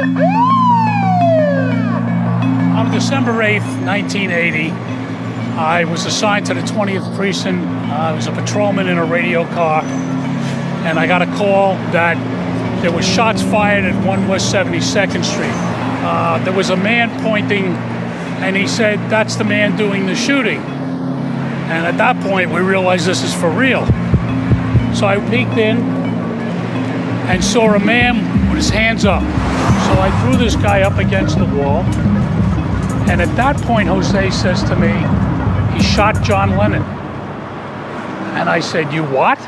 On December 8th, 1980, I was assigned to the 20th precinct. Uh, I was a patrolman in a radio car, and I got a call that there was shots fired at 1 West 72nd Street. Uh, there was a man pointing, and he said, That's the man doing the shooting. And at that point, we realized this is for real. So I peeked in and saw a man with his hands up. So I threw this guy up against the wall. And at that point, Jose says to me, he shot John Lennon. And I said, You what?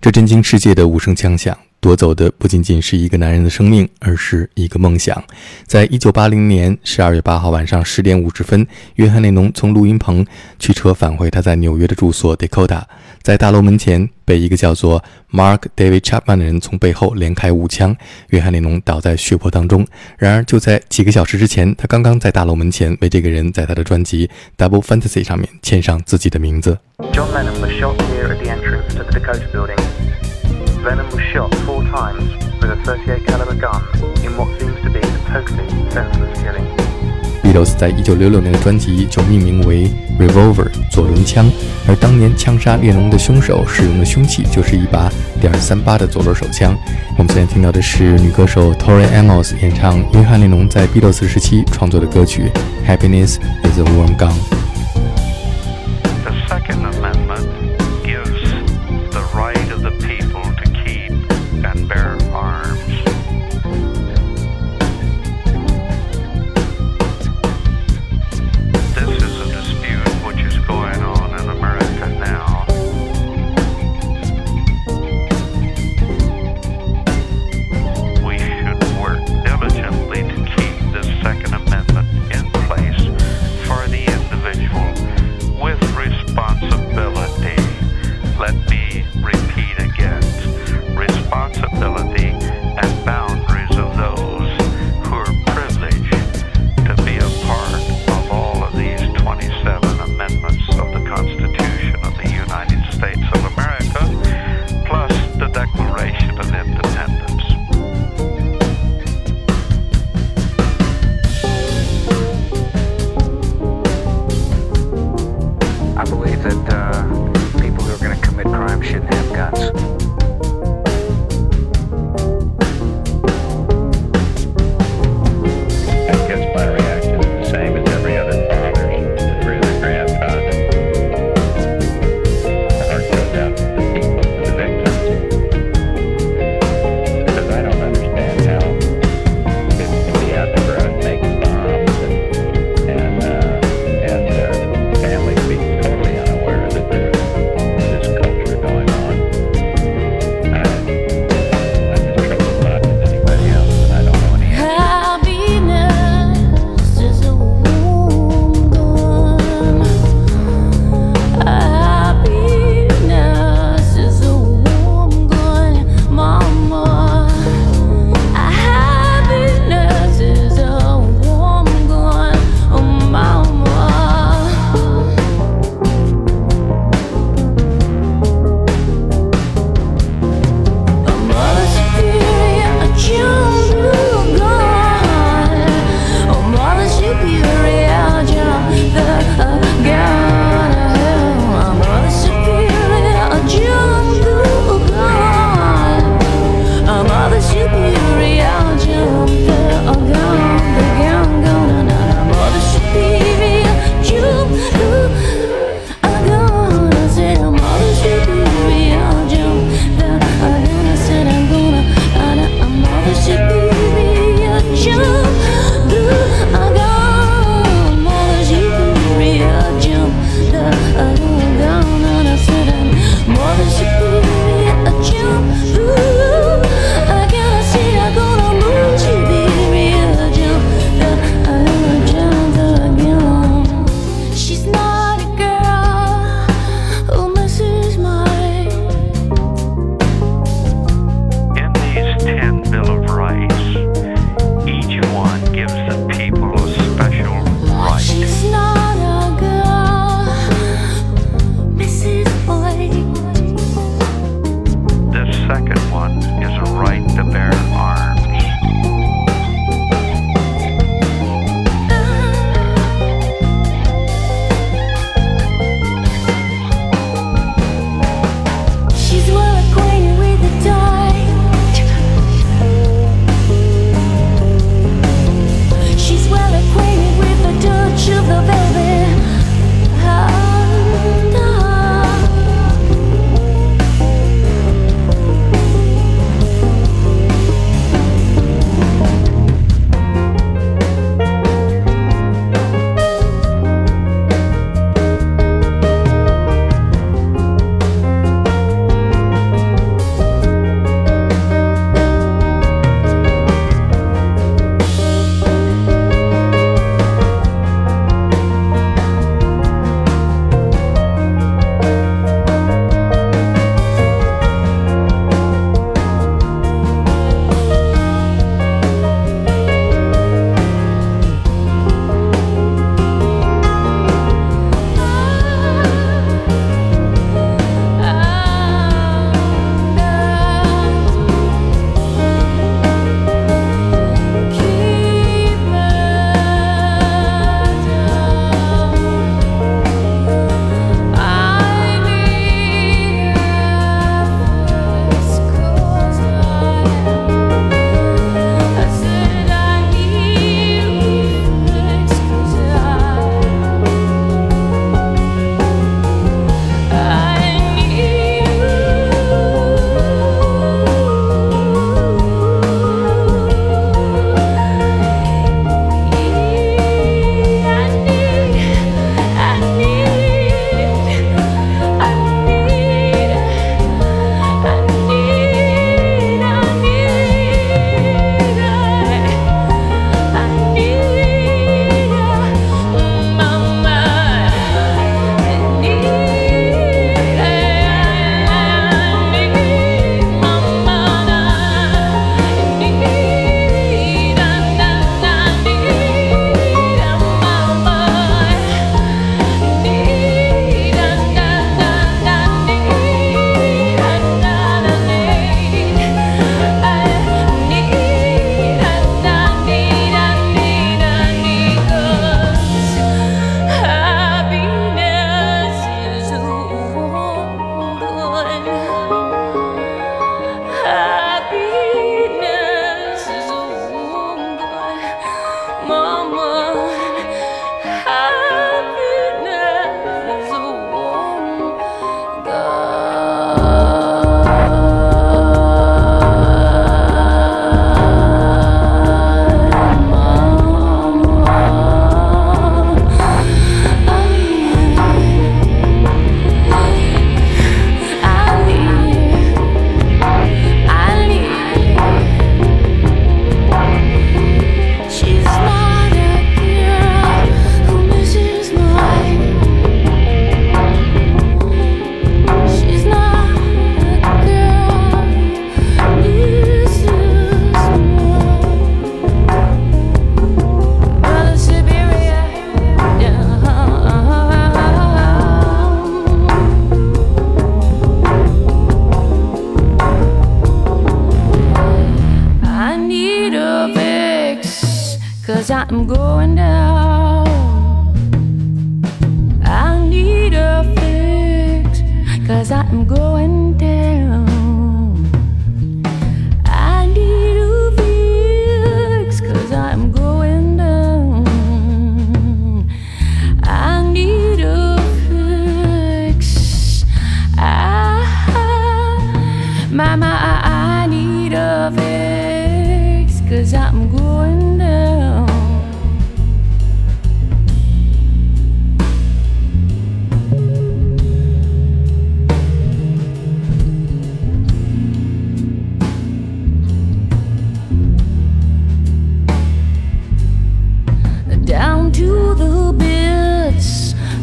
这震惊世界的无声枪响，夺走的不仅仅是一个男人的生命，而是一个梦想。在一九八零年十二月八号晚上十点五十分，约翰列侬从录音棚驱车返回他在纽约的住所 Dakota，在大楼门前被一个叫做 Mark David Chapman 的人从背后连开五枪，约翰列侬倒在血泊当中。然而，就在几个小时之前，他刚刚在大楼门前为这个人在他的专辑《Double Fantasy》上面签上自己的名字。Lennon was shot four times with a 38 caliber gun in what seems to be a totally senseless killing. Beatles 在一九六六年的专辑就命名为 Revolver 左轮枪，而当年枪杀列侬的凶手使用的凶器就是一把点三八的左轮手枪。我们现在听到的是女歌手 Tori Amos 演唱约翰列侬在 Beatles 时期创作的歌曲《Happiness Is a Warm Gun》。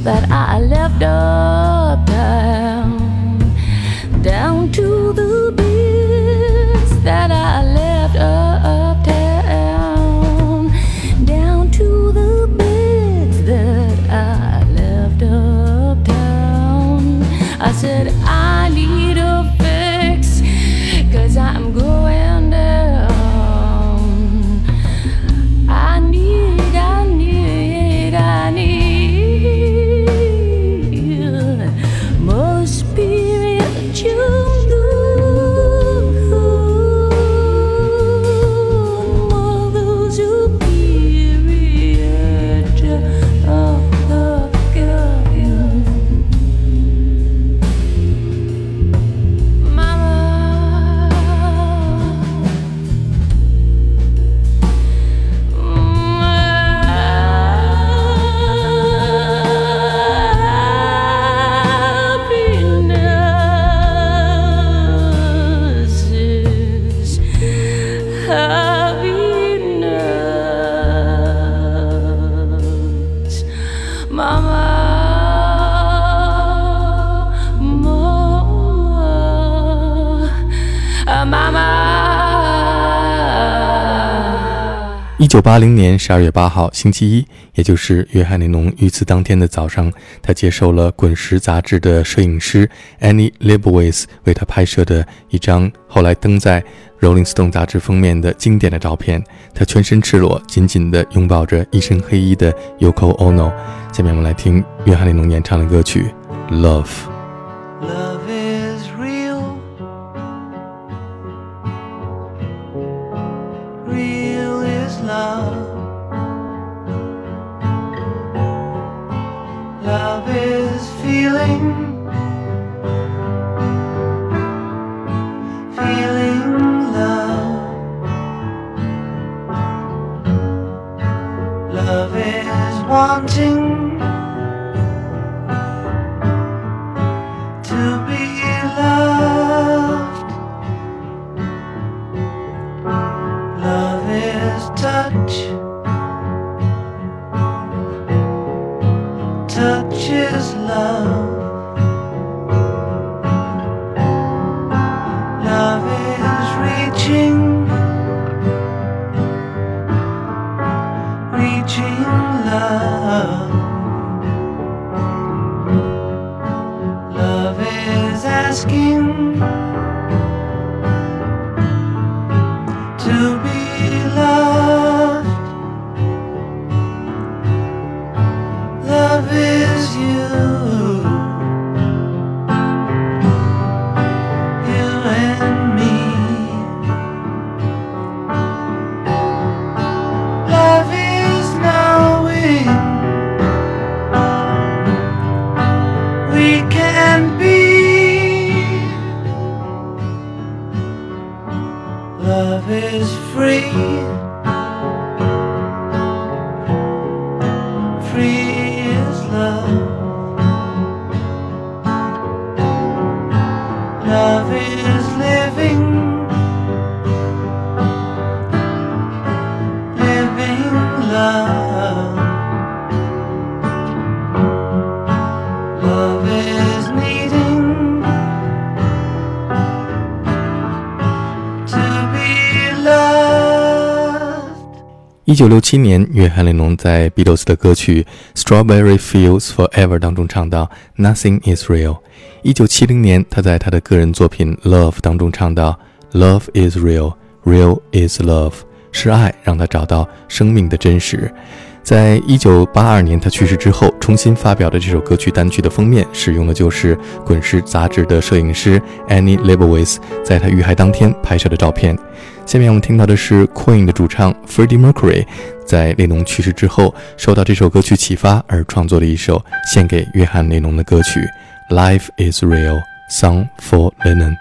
That I left uptown, 一九八零年十二月八号，星期一，也就是约翰尼侬遇刺当天的早上，他接受了《滚石》杂志的摄影师 Annie Leibovitz 为他拍摄的一张后来登在《Rolling Stone》杂志封面的经典的照片。他全身赤裸，紧紧地拥抱着一身黑衣的 Yoko Ono。下面我们来听约翰尼侬演唱的歌曲《Love》。love is feeling. love is wanting 一九六七年，约翰雷侬在 Beatles 的歌曲《Strawberry Fields Forever》当中唱到 “Nothing is real”。一九七零年，他在他的个人作品《Love》当中唱到 “Love is real, real is love”，是爱让他找到生命的真实。在一九八二年他去世之后，重新发表的这首歌曲单曲的封面使用的就是《滚石》杂志的摄影师 Annie Leibovitz 在他遇害当天拍摄的照片。下面我们听到的是 Queen 的主唱 Freddie Mercury 在列侬去世之后，受到这首歌曲启发而创作的一首献给约翰列侬的歌曲《Life Is Real》，Song for Lennon。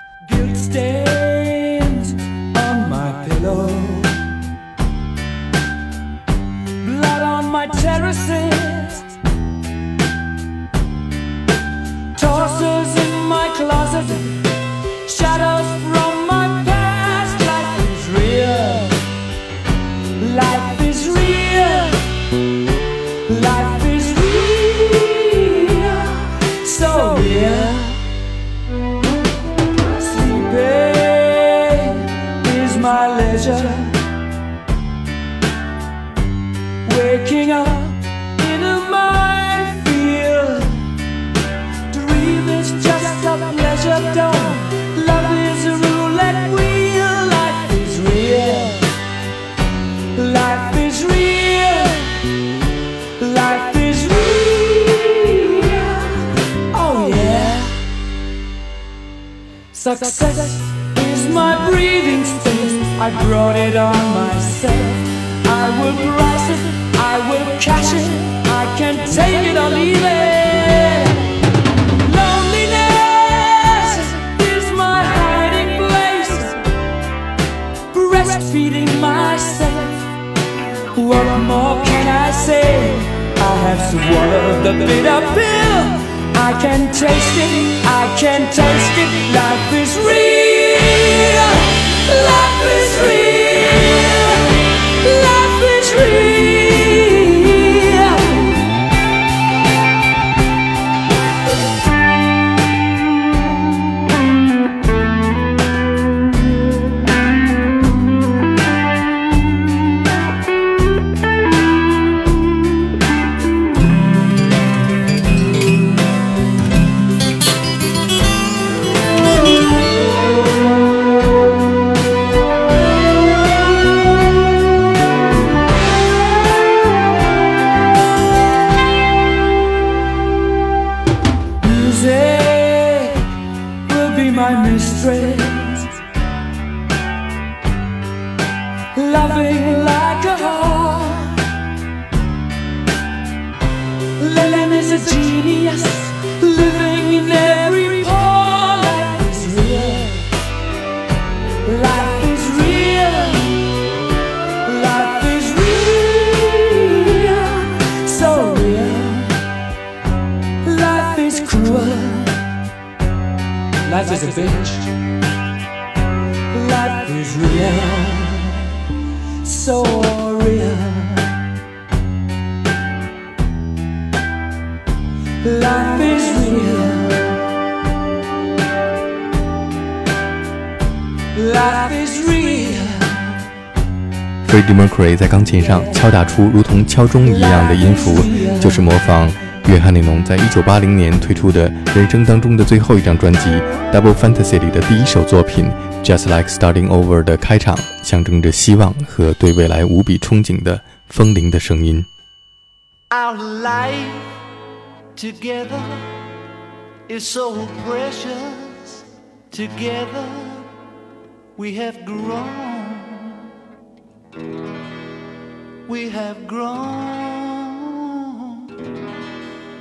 Success is a roulette real. Life is real. Life is real. Life is real. Oh yeah. Suck suck. Is my breathing space. I brought it on myself. I will price it. I will cash it. I can take it or leave it. Have swallowed the bitter pill. I can taste it, I can taste it. Life is real. Life is real. Life is real. Life is real. Life is real. Freddie Mercury 在钢琴上敲打出如同敲钟一样的音符，就是模仿约翰内农在1980年推出的人生当中的最后一张专辑《Double Fantasy》里的第一首作品《Just Like Starting Over》的开场，象征着希望和对未来无比憧憬的风铃的声音。Our life together is so precious. Together we have grown. We have grown.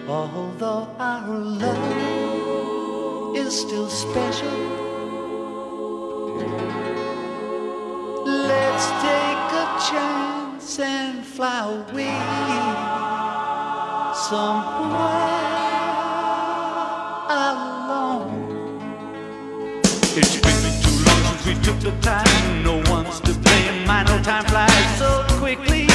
Although our love is still special. Let's take a chance and fly away somewhere we took the time. No one's to blame. I know time flies so quickly.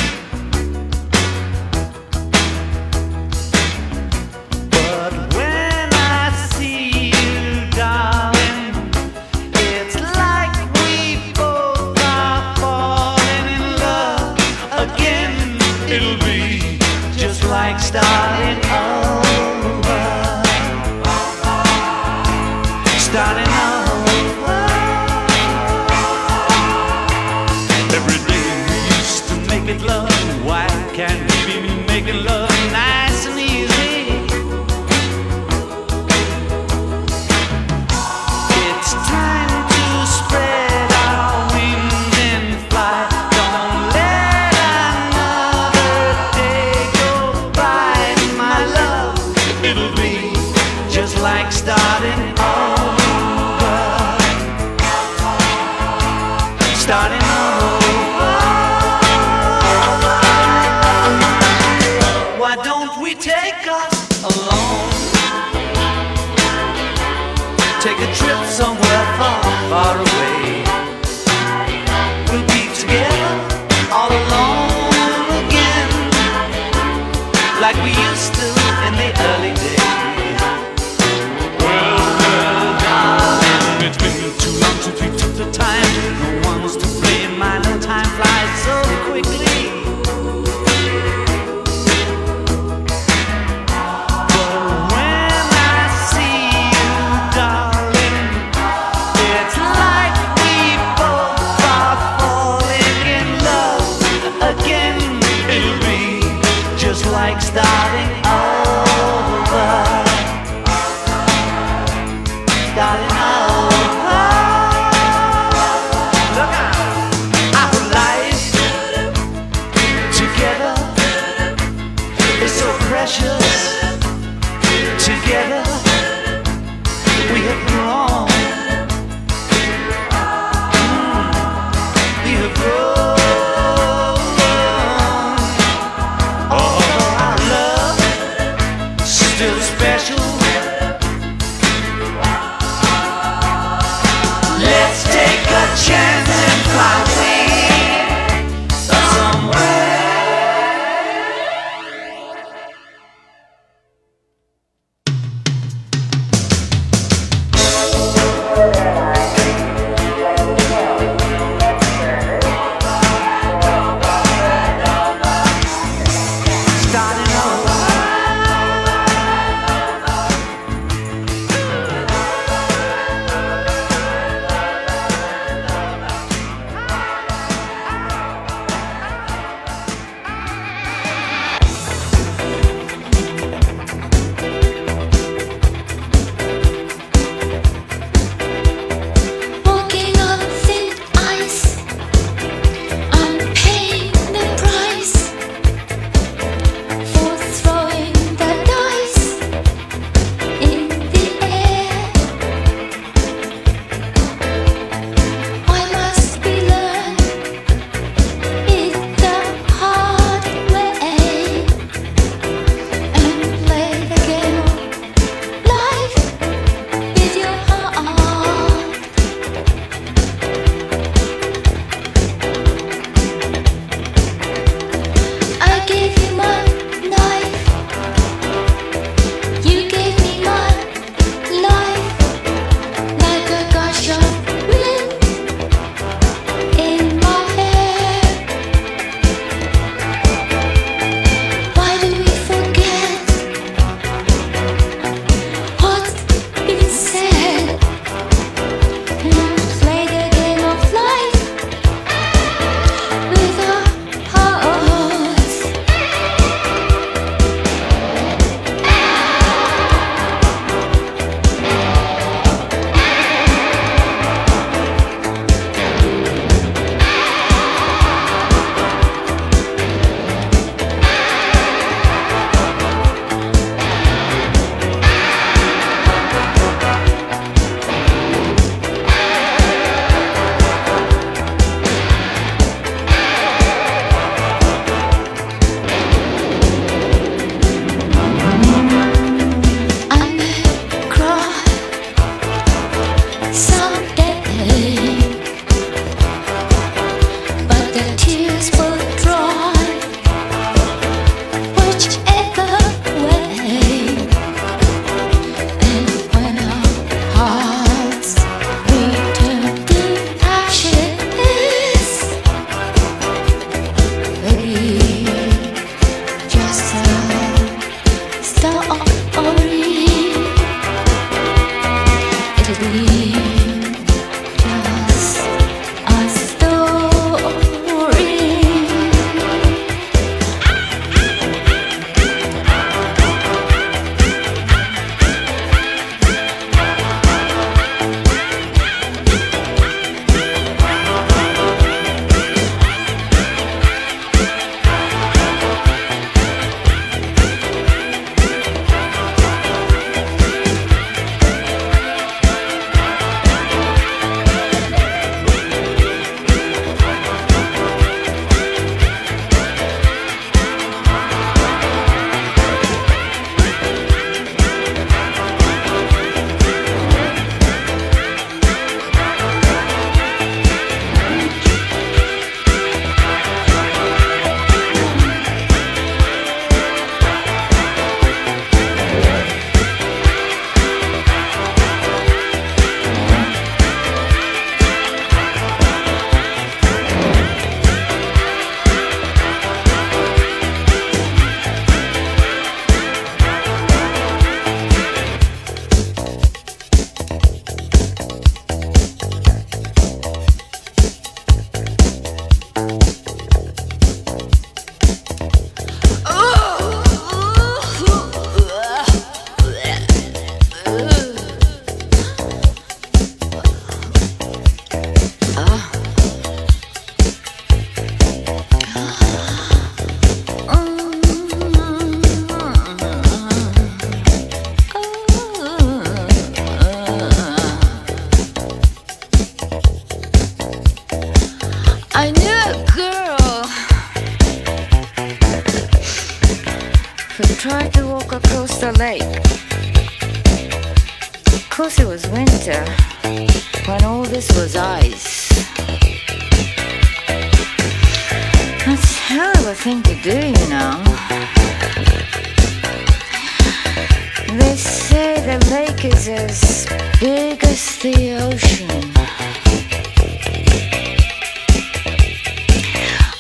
Is as big as the ocean.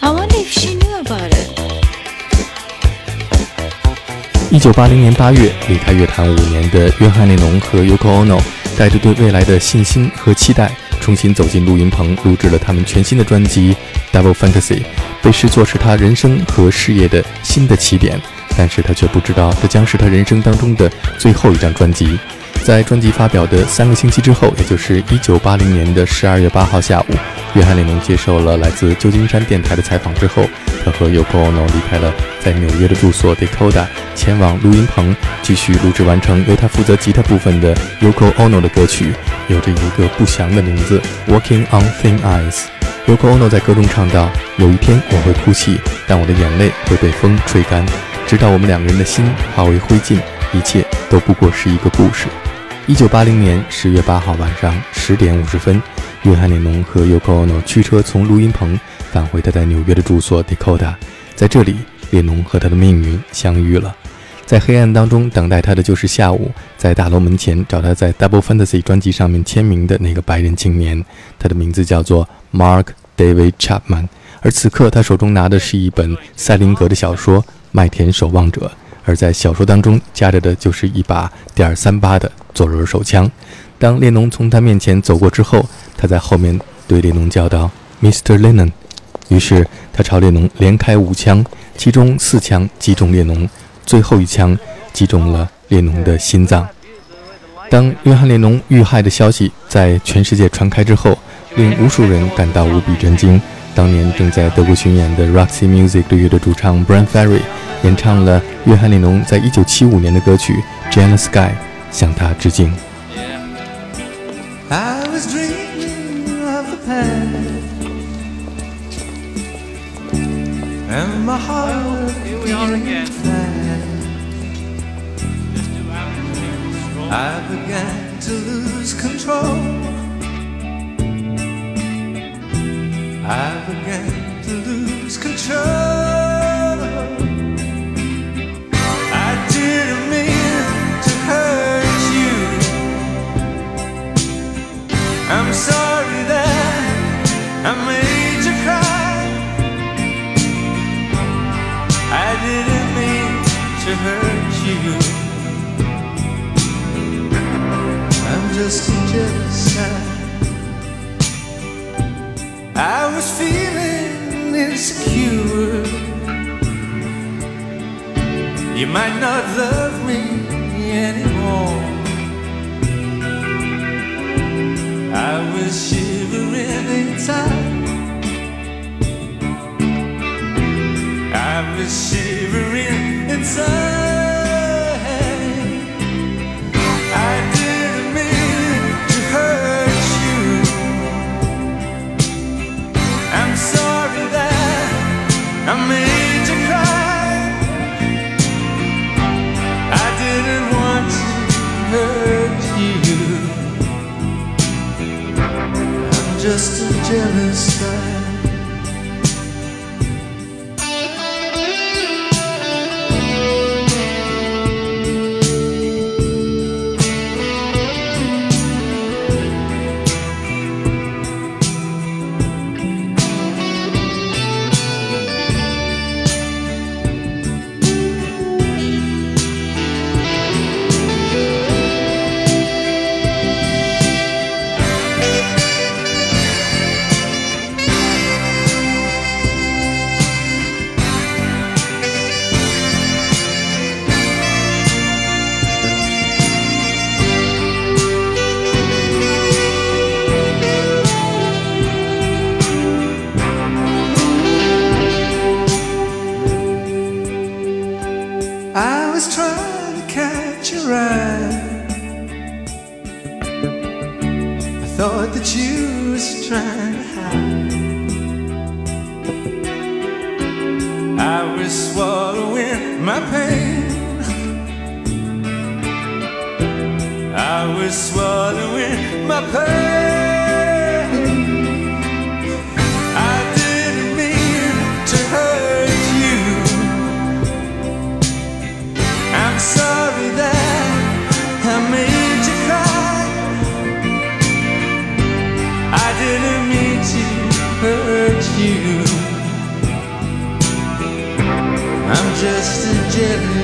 I wonder if she knew about it. 一九八零年八月，离开乐坛五年的约翰列侬和 Yoko Ono 带着对未来的信心和期待，重新走进录音棚，录制了他们全新的专辑《Double Fantasy》，被视作是他人生和事业的新的起点。但是他却不知道，这将是他人生当中的最后一张专辑。在专辑发表的三个星期之后，也就是一九八零年的十二月八号下午，约翰列侬接受了来自旧金山电台的采访之后，他和 Yoko Ono 离开了在纽约的住所 Dakota，前往录音棚继续录制完成由他负责吉他部分的 Yoko Ono 的歌曲，有着一个不祥的名字《Walking on Thin Ice》。Yoko Ono 在歌中唱道：“有一天我会哭泣，但我的眼泪会被风吹干，直到我们两个人的心化为灰烬，一切都不过是一个故事。”一九八零年十月八号晚上十点五十分，约翰列侬和 Yoko Ono 驱车从录音棚返回他在纽约的住所 Dakota，在这里，列侬和他的命运相遇了。在黑暗当中等待他的就是下午，在大楼门前找他在 Double Fantasy 专辑上面签名的那个白人青年，他的名字叫做 Mark David Chapman。而此刻他手中拿的是一本塞林格的小说《麦田守望者》。而在小说当中夹着的就是一把点三八的左轮手枪。当列侬从他面前走过之后，他在后面对列侬叫道：“Mr. Lennon。”于是他朝列侬连开五枪，其中四枪击中列侬，最后一枪击中了列侬的心脏。当约翰列侬遇害的消息在全世界传开之后，令无数人感到无比震惊。当年正在德国巡演的 Roxy Music 乐队的主唱 Brian Ferry 演唱了约翰列侬在1975年的歌曲《Jealous Sky》，向他致敬。 I was dreaming of the past, and my heart Here we are again. fast. Just do absolutely strong. I began to lose control. I began to lose control. I was feeling insecure. You might not love me anymore. I was shivering inside. I was shivering inside. what that you was trying to hide. I was swallowing my pain. I was swallowing my pain. just a gentle.